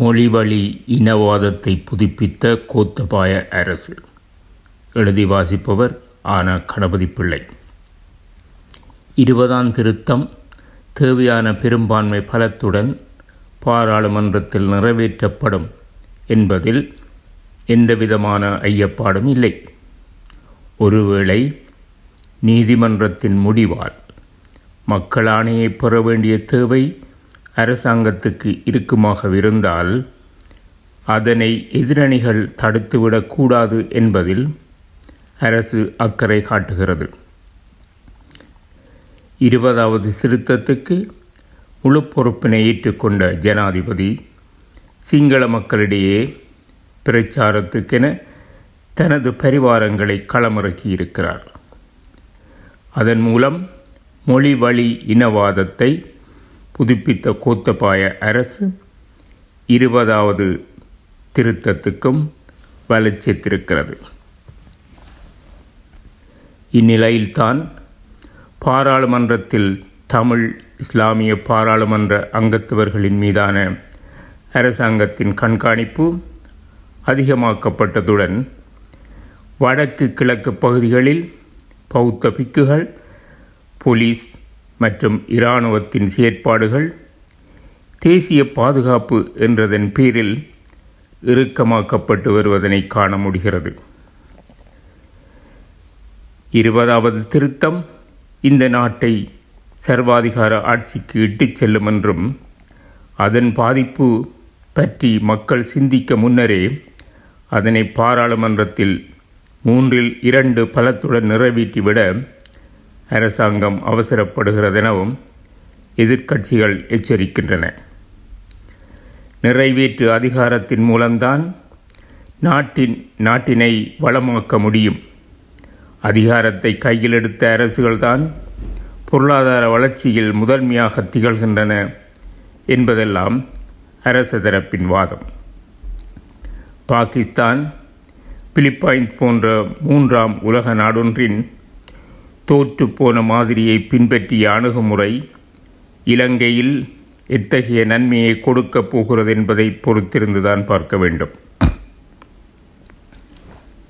மொழிவழி இனவாதத்தை புதுப்பித்த கோத்தபாய அரசு. எழுதி வாசிப்பவர் ஆன கணபதி பிள்ளை. இருபதாம் திருத்தம் தேவையான பெரும்பான்மை பலத்துடன் பாராளுமன்றத்தில் நிறைவேற்றப்படும் என்பதில் எந்தவிதமான ஐயப்பாடும் இல்லை. ஒருவேளை நீதிமன்றத்தின் முடிவால் மக்கள் ஆணையை பெற வேண்டிய தேவை அரசாங்கத்துக்கு இருக்குமாகவிருந்தால் அதனை எதிரணிகள் தடுத்துவிடக்கூடாது என்பதில் அரசு அக்கறை காட்டுகிறது. இருபதாவது திருத்தத்துக்கு முழு பொறுப்பினை ஏற்றுக்கொண்ட ஜனாதிபதி சிங்கள மக்களிடையே பிரச்சாரத்துக்கென தனது பரிவாரங்களை களமிறக்கியிருக்கிறார். அதன் மூலம் மொழி வழி இனவாதத்தை புதுப்பித்த கோத்தபாய அரசு இருபதாவது திருத்தத்துக்கும் வலுச்செத்திருக்கிறது இந்நிலையில்தான் பாராளுமன்றத்தில் தமிழ் இஸ்லாமிய பாராளுமன்ற அங்கத்தவர்களின் மீதான அரசாங்கத்தின் கண்காணிப்பு அதிகமாக்கப்பட்டதுடன் வடக்கு கிழக்கு பகுதிகளில் பௌத்த பிக்குகள் போலீஸ் மற்றும் இராணுவத்தின் செயற்பாடுகள் தேசிய பாதுகாப்பு என்றதன் பேரில் இறுக்கமாக்கப்பட்டு வருவதனை காண முடிகிறது. இருபதாவது திருத்தம் இந்த நாட்டை சர்வாதிகார ஆட்சிக்கு இட்டுச் செல்லும் என்றும் அதன் பாதிப்பு பற்றி மக்கள் சிந்திக்க முன்னரே அதனை பாராளுமன்றத்தில் மூன்றில் இரண்டு பலத்துடன் நிறைவேற்றிவிட அரசாங்கம் அவசரப்படுகிறதெனவும் எதிர்க்கட்சிகள் எச்சரிக்கின்றன. நிறைவேற்று அதிகாரத்தின் மூலம்தான் நாட்டின் நாட்டினை வளமாக்க முடியும். அதிகாரத்தை கையில் எடுத்த அரசுகள்தான் பொருளாதார வளர்ச்சியில் முதன்மையாக திகழ்கின்றன என்பதெல்லாம் அரச தரப்பின் வாதம். பாகிஸ்தான் பிலிப்பைன்ஸ் போன்ற மூன்றாம் உலக நாடொன்றின் தோற்றுப்போன மாதிரியை பின்பற்றிய அணுகுமுறை இலங்கையில் எத்தகைய நன்மையை கொடுக்கப் போகிறது என்பதை பொறுத்திருந்துதான் பார்க்க வேண்டும்.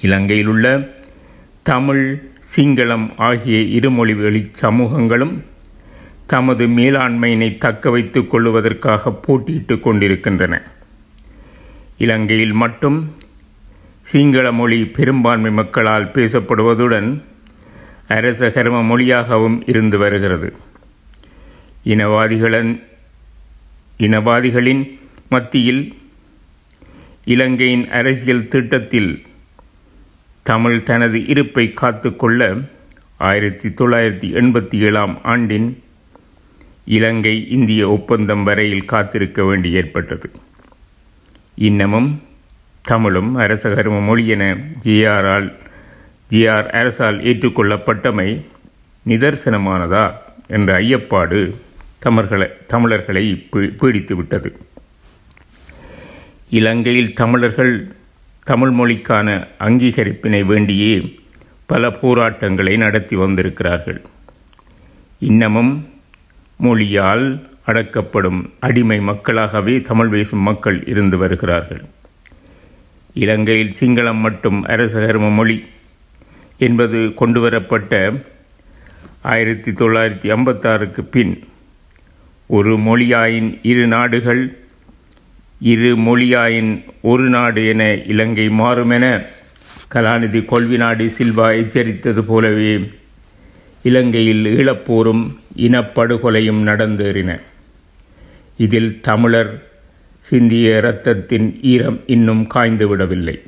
இலங்கையில் உள்ள தமிழ் சிங்களம் ஆகிய இருமொழி வழி சமூகங்களும் தமது மேலாண்மையினை தக்க வைத்துக் கொள்வதற்காக போட்டியிட்டு கொண்டிருக்கின்றன. இலங்கையில் மட்டும் சிங்கள மொழி பெரும்பான்மை மக்களால் பேசப்படுவதுடன் அரசகர்ம மொழியாகவும் இருந்து வருகிறது. இனவாதிகளின் இனவாதிகளின் மத்தியில் இலங்கையின் அரசியல் திட்டத்தில் தமிழ் தனது இருப்பை காத்துக்கொள்ள ஆயிரத்தி தொள்ளாயிரத்தி எண்பத்தி ஏழாம் ஆண்டின் இலங்கை இந்திய ஒப்பந்தம் வரையில் காத்திருக்க வேண்டி ஏற்பட்டது. இன்னமும் தமிழும் அரசகர்ம மொழி என ஜிஆரால் ஜிஆர் அரசால் ஏற்றுக்கொள்ளப்பட்டமை நிதர்சனமானதா என்ற ஐயப்பாடு தமிழர்களை தமிழர்களை பீடித்துவிட்டது. இலங்கையில் தமிழர்கள் தமிழ் மொழிக்கான அங்கீகரிப்பினை வேண்டியே பல போராட்டங்களை நடத்தி வந்திருக்கிறார்கள். இன்னமும் மொழியால் அடக்கப்படும் அடிமை மக்களாகவே தமிழ் பேசும் மக்கள் இருந்து வருகிறார்கள். இலங்கையில் சிங்களம் மட்டும் அரசகர்ம மொழி என்பது கொண்டுவரப்பட்ட ஆயிரத்தி தொள்ளாயிரத்தி ஐம்பத்தாறுக்கு பின் ஒரு மொழியாயின் இரு நாடுகள் இரு மொழியாயின் ஒரு நாடு என இலங்கை மாறுமென கலாநிதி கொள்விநாடு சில்வா எச்சரித்தது போலவே இலங்கையில் ஈழப்போரும் இனப்படுகொலையும் நடந்தேறின. இதில் தமிழர் சிந்திய இரத்தத்தின் ஈரம் இன்னும் காய்ந்து விடவில்லை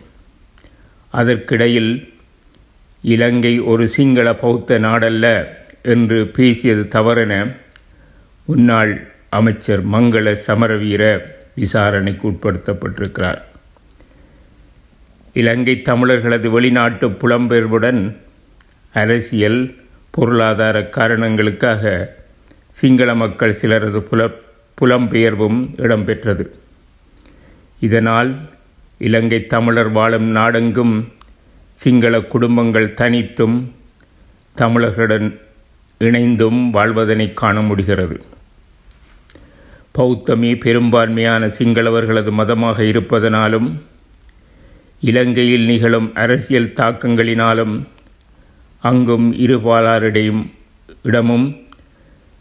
அதற்கிடையில் இலங்கை ஒரு சிங்கள பௌத்த நாடல்ல என்று பேசியது தவறென முன்னாள் அமைச்சர் மங்கள சமரவீர விசாரணைக்கு உட்படுத்தப்பட்டிருக்கிறார். இலங்கை தமிழர்களது வெளிநாட்டு புலம்பெயர்வுடன் அரசியல் பொருளாதார காரணங்களுக்காக சிங்கள மக்கள் சிலரது புல புலம்பெயர்வும் இடம்பெற்றது. இதனால் இலங்கை தமிழர் வாழும் நாடெங்கும் சிங்கள குடும்பங்கள் தனித்தும் தமிழர்களுடன் இணைந்தும் வாழ்வதனை காண முடிகிறது. பௌத்தமே பெரும்பான்மையான சிங்களவர்களது மதமாக இருப்பதனாலும் இலங்கையில் நிகழும் அரசியல் தாக்கங்களினாலும் அங்கும் இருபாலாரிடையும் இடமும்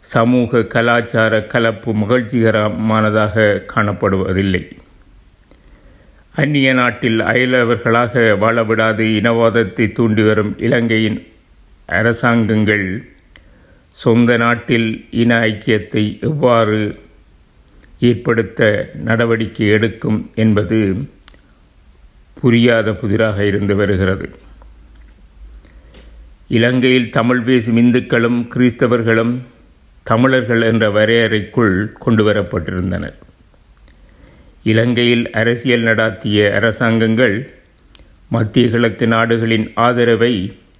சமூக கலாச்சார கலப்பு மகிழ்ச்சிகரமானதாக காணப்படுவதில்லை. அந்நிய நாட்டில் அயலவர்களாக வாழவிடாது இனவாதத்தை தூண்டி வரும் இலங்கையின் அரசாங்கங்கள். சொந்த நாட்டில் இன ஐக்கியத்தை எவ்வாறு ஏற்படுத்த நடவடிக்கை எடுக்கும் என்பது புரியாத புதிராக இருந்து வருகிறது. இலங்கையில் தமிழ் பேசும் இந்துக்களும் கிறிஸ்தவர்களும் தமிழர்கள் என்ற வரையறைக்குள் கொண்டு வரப்பட்டிருந்தனர். இலங்கையில் அரசியல் நடாத்திய அரசாங்கங்கள் மத்திய கிழக்கு நாடுகளின் ஆதரவை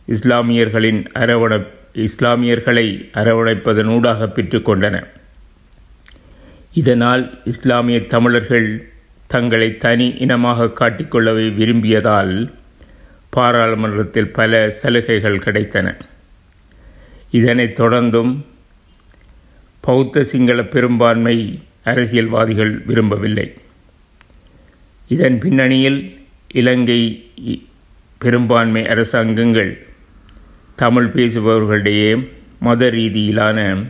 இஸ்லாமியர்களின் அரவண இஸ்லாமியர்களை அரவணைப்பதனூடாக பெற்றுக்கொண்டன இதனால் இஸ்லாமிய தமிழர்கள் தங்களை தனி இனமாக காட்டிக்கொள்ளவே விரும்பியதால் பாராளுமன்றத்தில் பல சலுகைகள் கிடைத்தன. இதனைத் தொடர்ந்தும் பௌத்த சிங்கள பெரும்பான்மை அரசியல்வாதிகள் விரும்பவில்லை. இதன் பின்னணியில் இலங்கை பெரும்பான்மை அரசாங்கங்கள் தமிழ் பேசுபவர்களிடையே மத ரீதியிலான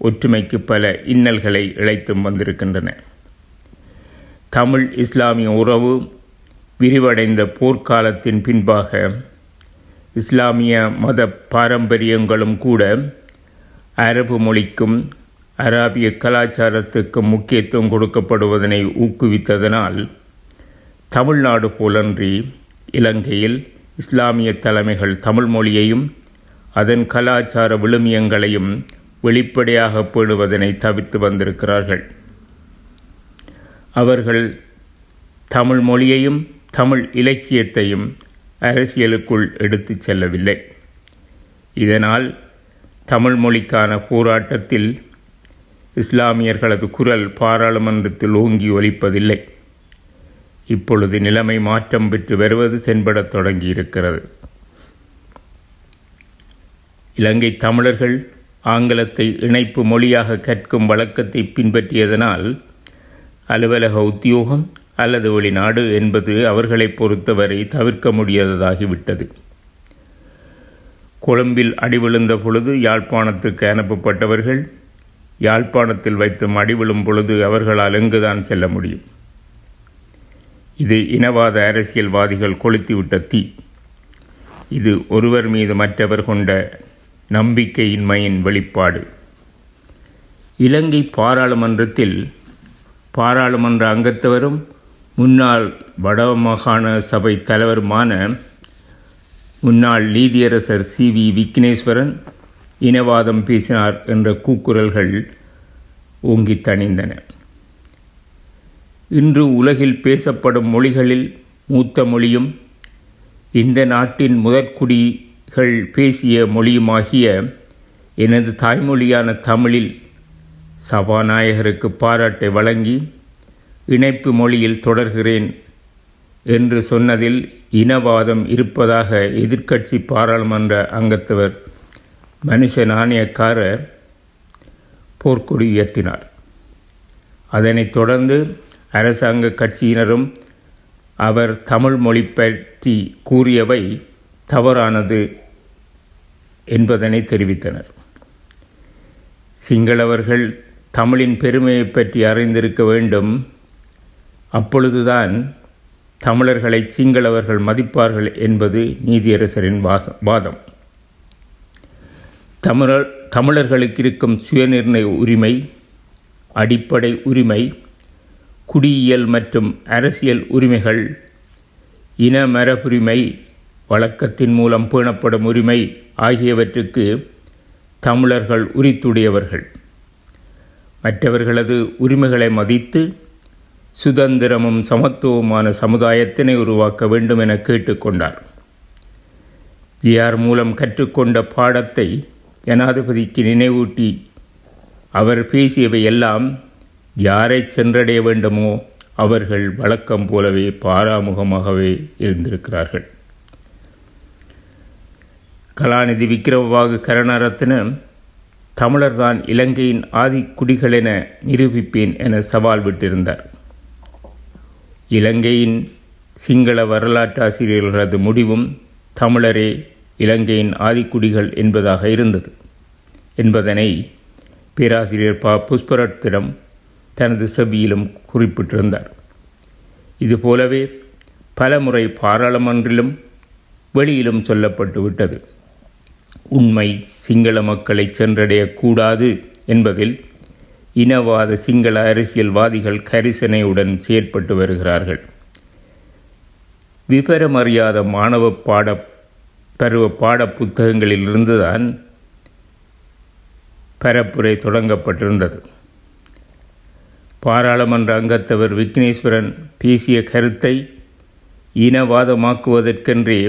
ஒற்றுமைக்கு பல இன்னல்களை இழைத்தும் வந்திருக்கின்றன. தமிழ் இஸ்லாமிய உறவு விரிவடைந்த போர்க்காலத்தின் பின்பாக இஸ்லாமிய மத பாரம்பரியங்களும் கூட அரபு மொழிக்கும் அராபிய கலாச்சாரத்துக்கும் முக்கியத்துவம் கொடுக்கப்படுவதனை ஊக்குவித்ததனால் தமிழ்நாடு போலன்றி இலங்கையில் இஸ்லாமிய தலைமைகள் தமிழ் மொழியையும் அதன் கலாச்சார விழுமியங்களையும் வெளிப்படையாக பேணுவதனை தவிர்த்து வந்திருக்கிறார்கள். அவர்கள் தமிழ் மொழியையும் தமிழ் இலக்கியத்தையும் அரசியலுக்குள் எடுத்துச் செல்லவில்லை. இதனால் தமிழ் மொழிக்கான போராட்டத்தில் இஸ்லாமியர்களது குரல் பாராளுமன்றத்தில் ஓங்கி ஒலிப்பதில்லை. இப்பொழுது நிலைமை மாற்றம் பெற்று வருவது தென்படத் தொடங்கியிருக்கிறது. இலங்கை தமிழர்கள் ஆங்கிலத்தை இணைப்பு மொழியாக கற்கும் வழக்கத்தை பின்பற்றியதனால் அலுவலக உத்தியோகம் அல்லது வெளிநாடு என்பது அவர்களை பொறுத்தவரை தவிர்க்க முடியாததாகிவிட்டது. கொழும்பில் அடிவிழுந்த பொழுது யாழ்ப்பாணத்துக்கு அனுப்பப்பட்டவர்கள் யாழ்ப்பாணத்தில் வைத்தும் அடிவிழும் பொழுது அவர்களால் எங்குதான் செல்ல முடியும்? இது இனவாத அரசியல்வாதிகள் கொளுத்திவிட்ட தீ. இது ஒருவர் மீது மற்றவர் கொண்ட நம்பிக்கையின்மையின் வெளிப்பாடு. இலங்கை பாராளுமன்றத்தில் பாராளுமன்ற அங்கத்தவரும் முன்னாள் வடமாகாண சபை தலைவருமான முன்னாள் நீதியரசர் சி. வி. விக்னேஸ்வரன் இனவாதம் பேசினார் என்ற கூக்குரல்கள் ஓங்கி தணிந்தன. இன்று உலகில் பேசப்படும் மொழிகளில் மூத்த மொழியும் இந்த நாட்டின் முதற்குடிகள் பேசிய மொழியுமாகிய எனது தாய்மொழியான தமிழில் சபாநாயகருக்கு பாராட்டை வழங்கி இணைப்பு மொழியில் தொடர்கிறேன் என்று சொன்னதில் இனவாதம் இருப்பதாக எதிர்க்கட்சி பாராளுமன்ற அங்கத்தவர் மனுஷ நாணயக்கார போர்க்கொடி உயர்த்தினார் அதனைத் தொடர்ந்து அரசாங்க கட்சியினரும் அவர் தமிழ் மொழி பற்றி கூறியவை தவறானது என்பதனை தெரிவித்தனர். சிங்களவர்கள் தமிழின் பெருமையை பற்றி அறிந்திருக்க வேண்டும். அப்பொழுதுதான் தமிழர்களை சிங்களவர்கள் மதிப்பார்கள் என்பது நீதியரசரின் வாச வாதம். தமிழர் தமிழர்களுக்கு இருக்கும் சுயநிர்ணய உரிமை அடிப்படை உரிமை குடியியல் மற்றும் அரசியல் உரிமைகள் இன மரபுரிமை வழக்கத்தின் மூலம் பேணப்படும் உரிமை ஆகியவற்றுக்கு தமிழர்கள் உரித்துடையவர்கள். மற்றவர்களது உரிமைகளை மதித்து சுதந்திரமும் சமத்துவமான சமுதாயத்தினை உருவாக்க வேண்டும் என கேட்டுக்கொண்டார். ஜிஆர் மூலம் கற்றுக்கொண்ட பாடத்தை ஜனாதிபதிக்கு நினைவூட்டி அவர் பேசியவை எல்லாம் யாரை சென்றடைய வேண்டுமோ அவர்கள் வழக்கம் போலவே பாராமுகமாகவே இருந்திருக்கிறார்கள். கலாநிதி விக்ரமபாகு கருணாரத்ன தமிழர்தான் இலங்கையின் ஆதிக்குடிகள் என நிரூபிப்பேன் என சவால் விட்டிருந்தார். இலங்கையின் சிங்கள வரலாற்றாசிரியர்களது முடிவும் தமிழரே இலங்கையின் ஆதிக்குடிகள் என்பதாக இருந்தது. என்பதனை பேராசிரியர் ப. புஷ்பரத்திடம் தனது செவியிலும் குறிப்பிட்டிருந்தார். இதுபோலவே பலமுறை பாராளுமன்றிலும் வெளியிலும் சொல்லப்பட்டு விட்டது. உண்மை சிங்கள மக்களை சென்றடையக்கூடாது என்பதில் இனவாத சிங்கள அரசியல்வாதிகள் கரிசனையுடன் செயற்பட்டு வருகிறார்கள். விவரமறியாத மாணவ பாட பருவ பாட புத்தகங்களிலிருந்துதான் பரப்புரை தொடங்கப்பட்டிருந்தது. பாராளுமன்ற அங்கத்தவர் விக்னேஸ்வரன் பேசிய கருத்தை இனவாதமாக்குவதற்கென்றே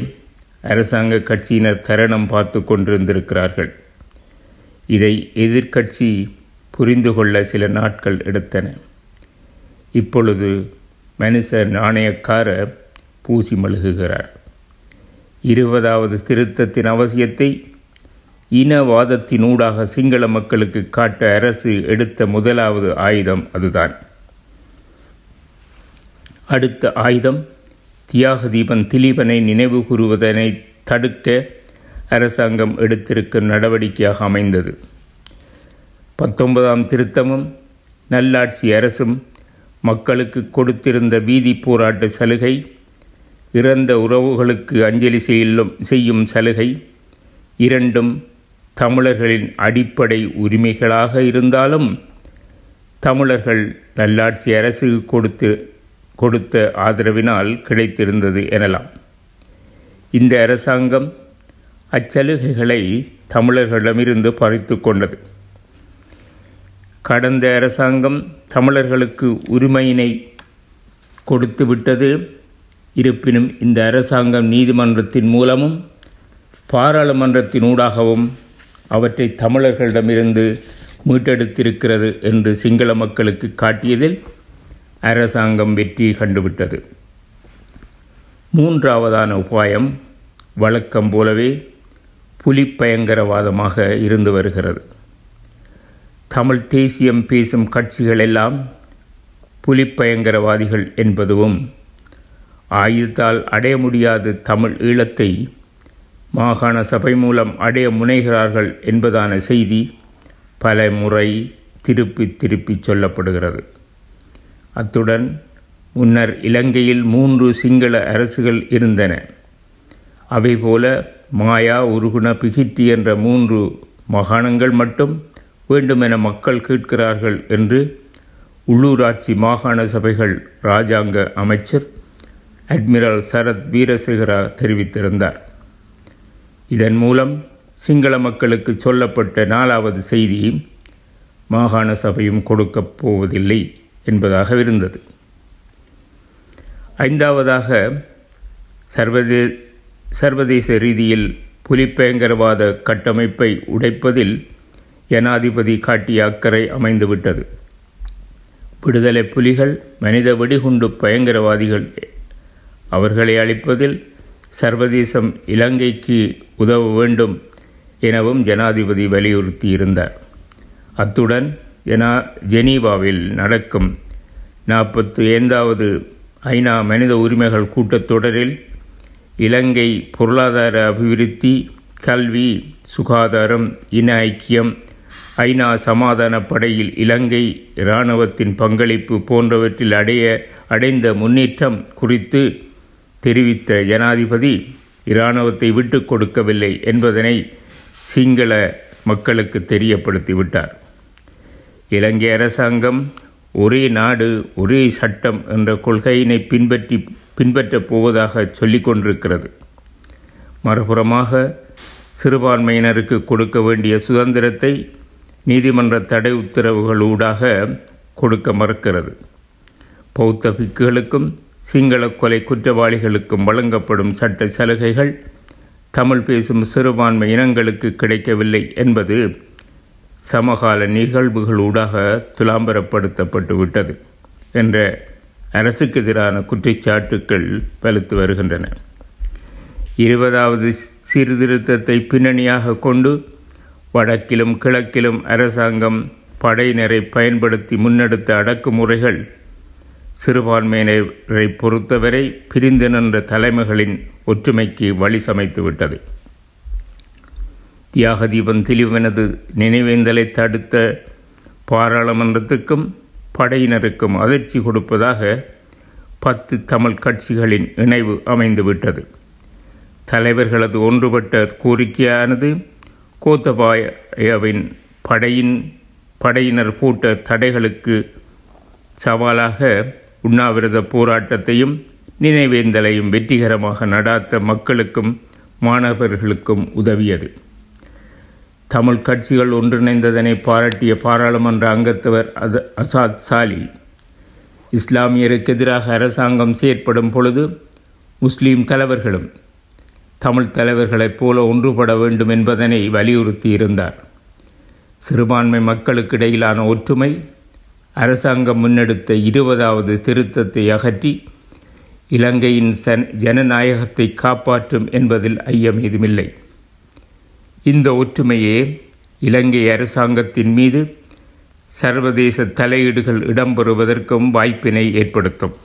அரசாங்க கட்சியினர் கரணம் பார்த்து கொண்டிருந்திருக்கிறார்கள். இதை எதிர்க்கட்சி புரிந்து கொள்ள சில நாட்கள் எடுத்தன. இப்பொழுது மனுஷ நாணயக்கார பூசி மழுகுகிறார். இருபதாவது திருத்தத்தின் அவசியத்தை இனவாதத்தினூடாக சிங்கள மக்களுக்கு காட்ட அரசு எடுத்த முதலாவது ஆயுதம் அதுதான். அடுத்த ஆயுதம் தியாக தீபன் திலீபனை நினைவு கூறுவதனை தடுக்க அரசாங்கம் எடுத்திருக்கும் நடவடிக்கையாக அமைந்தது. பத்தொன்பதாம் திருத்தமும் நல்லாட்சி அரசும் மக்களுக்கு கொடுத்திருந்த வீதி போராட்ட சலுகை இறந்த உறவுகளுக்கு அஞ்சலி செய்யும் செய்யும் சலுகை இரண்டும் தமிழர்களின் அடிப்படை உரிமைகளாக இருந்தாலும் தமிழர்கள் நல்லாட்சி அரசு கொடுத்து கொடுத்த ஆதரவினால் கிடைத்திருந்தது எனலாம். இந்த அரசாங்கம் அச்சலுகைகளை தமிழர்களிடமிருந்து பறித்து கொண்டது. கடந்த அரசாங்கம் தமிழர்களுக்கு உரிமையினை கொடுத்துவிட்டது இருப்பினும் இந்த அரசாங்கம் நீதிமன்றத்தின் மூலமும் பாராளுமன்றத்தினூடாகவும் அவற்றை தமிழர்களிடமிருந்து மீட்டெடுத்திருக்கிறது என்று சிங்கள மக்களுக்கு காட்டியதில் அரசாங்கம் வெற்றி கண்டுவிட்டது. மூன்றாவதான உபாயம் வழக்கம் போலவே புலிப்பயங்கரவாதமாக இருந்து வருகிறது. தமிழ் தேசியம் பேசும் கட்சிகள் எல்லாம் புலிப்பயங்கரவாதிகள் என்பதும் ஆயுதத்தால் அடைய முடியாத தமிழ் ஈழத்தை மாகாண சபை மூலம் அடைய முனைகிறார்கள் என்பதான செய்தி பல முறை திருப்பி திருப்பி சொல்லப்படுகிறது. அத்துடன் முன்னர் இலங்கையில் மூன்று சிங்கள அரசுகள் இருந்தன. அவை போல மாயா உருகுண பிகிட்டி என்ற மூன்று மாகாணங்கள் மட்டும் வேண்டுமென மக்கள் கேட்கிறார்கள் என்று உள்ளூராட்சி மாகாண சபைகள் இராஜாங்க அமைச்சர் அட்மிரல் சரத் வீரசேகரா தெரிவித்திருந்தார். இதன் மூலம் சிங்கள மக்களுக்கு சொல்லப்பட்ட நாலாவது செய்தி மாகாண சபையும் கொடுக்கப் போவதில்லை என்பதாக இருந்தது. ஐந்தாவதாக சர்வதே சர்வதேச ரீதியில் புலிப்பயங்கரவாத கட்டமைப்பை உடைப்பதில் ஜனாதிபதி காட்டிய அக்கறை அமைந்துவிட்டது. விடுதலை புலிகள் மனித வெடிகுண்டு பயங்கரவாதிகள் அவர்களை அழிப்பதில் சர்வதேசம் இலங்கைக்கு உதவ வேண்டும் எனவும் ஜனாதிபதி வலியுறுத்தியிருந்தார். அத்துடன் ஜனா ஜெனீவாவில் நடக்கும் நாற்பத்தி ஐந்தாவது ஐநா மனித உரிமைகள் கூட்டத்தொடரில் இலங்கை பொருளாதார அபிவிருத்தி கல்வி சுகாதாரம் இன ஐக்கியம் ஐநா சமாதான படையில் இலங்கை இராணுவத்தின் பங்களிப்பு போன்றவற்றில் அடைய அடைந்த முன்னேற்றம் குறித்து தெரிவித்த ஜனாதிபதி இராணுவத்தை விட்டு கொடுக்கவில்லை என்பதனை சிங்கள மக்களுக்கு தெரியப்படுத்திவிட்டார் இலங்கை அரசாங்கம் ஒரே நாடு ஒரே சட்டம் என்ற கொள்கையினை பின்பற்றி பின்பற்றப் போவதாக சொல்லிக் கொண்டிருக்கிறது. மறுபுறமாக சிறுபான்மையினருக்கு கொடுக்க வேண்டிய சுதந்திரத்தை நீதிமன்ற தடை உத்தரவுகளூடாக கொடுக்க மறுக்கிறது. பௌத்த பிக்குகளுக்கும் சிங்கள கொலை குற்றவாளிகளுக்கும் வழங்கப்படும் சட்ட சலுகைகள் தமிழ் பேசும் சிறுபான்மை இனங்களுக்கு கிடைக்கவில்லை என்பது சமகால நிகழ்வுகளூடாக துலாம்பரப்படுத்தப்பட்டு விட்டது என்ற அரசுக்கு எதிரான குற்றச்சாட்டுக்கள் வலுத்து வருகின்றன. இருபதாவது சீர்திருத்தத்தை பின்னணியாக கொண்டு வடக்கிலும் கிழக்கிலும் அரசாங்கம் படையினரை பயன்படுத்தி முன்னெடுத்த அடக்குமுறைகள் சிறுபான்மையினரை பொறுத்தவரை பிரிந்து நின்ற தலைமைகளின் ஒற்றுமைக்கு வழி சமைத்துவிட்டது தியாகதீபம் திலிவனது நினைவேந்தலை தடுத்த பாராளுமன்றத்துக்கும் படையினருக்கும் அதிர்ச்சி கொடுப்பதாக பத்து தமிழ் கட்சிகளின் இணைவு அமைந்துவிட்டது தலைவர்களது ஒன்றுபட்ட கோரிக்கையானது கோத்தபாயவின் படையின் படையினர் போட்ட தடைகளுக்கு சவாலாக உண்ணாவிரத போராட்டத்தையும் நினைவேந்தலையும் வெற்றிகரமாக நடாத்த மக்களுக்கும் மாணவர்களுக்கும் உதவியது. தமிழ் கட்சிகள் ஒன்றிணைந்ததனை பாராட்டிய பாராளுமன்ற அங்கத்தவர் அது அசாத் சாலி இஸ்லாமியருக்கு எதிராக அரசாங்கம் செயற்படும் பொழுது முஸ்லீம் தலைவர்களும் தமிழ் தலைவர்களைப் போல ஒன்றுபட வேண்டும் என்பதனை வலியுறுத்தியிருந்தார். சிறுபான்மை மக்களுக்கு இடையிலான ஒற்றுமை அரசாங்கம் முன்னெடுத்த இருபதாவது திருத்தத்தை அகற்றி இலங்கையின் சன் ஜனநாயகத்தை காப்பாற்றும் என்பதில் ஐயம் ஏதுமில்லை. இந்த ஒற்றுமையே இலங்கை அரசாங்கத்தின் மீது சர்வதேச தலையீடுகள் இடம்பெறுவதற்கும் வாய்ப்பினை ஏற்படுத்தும்.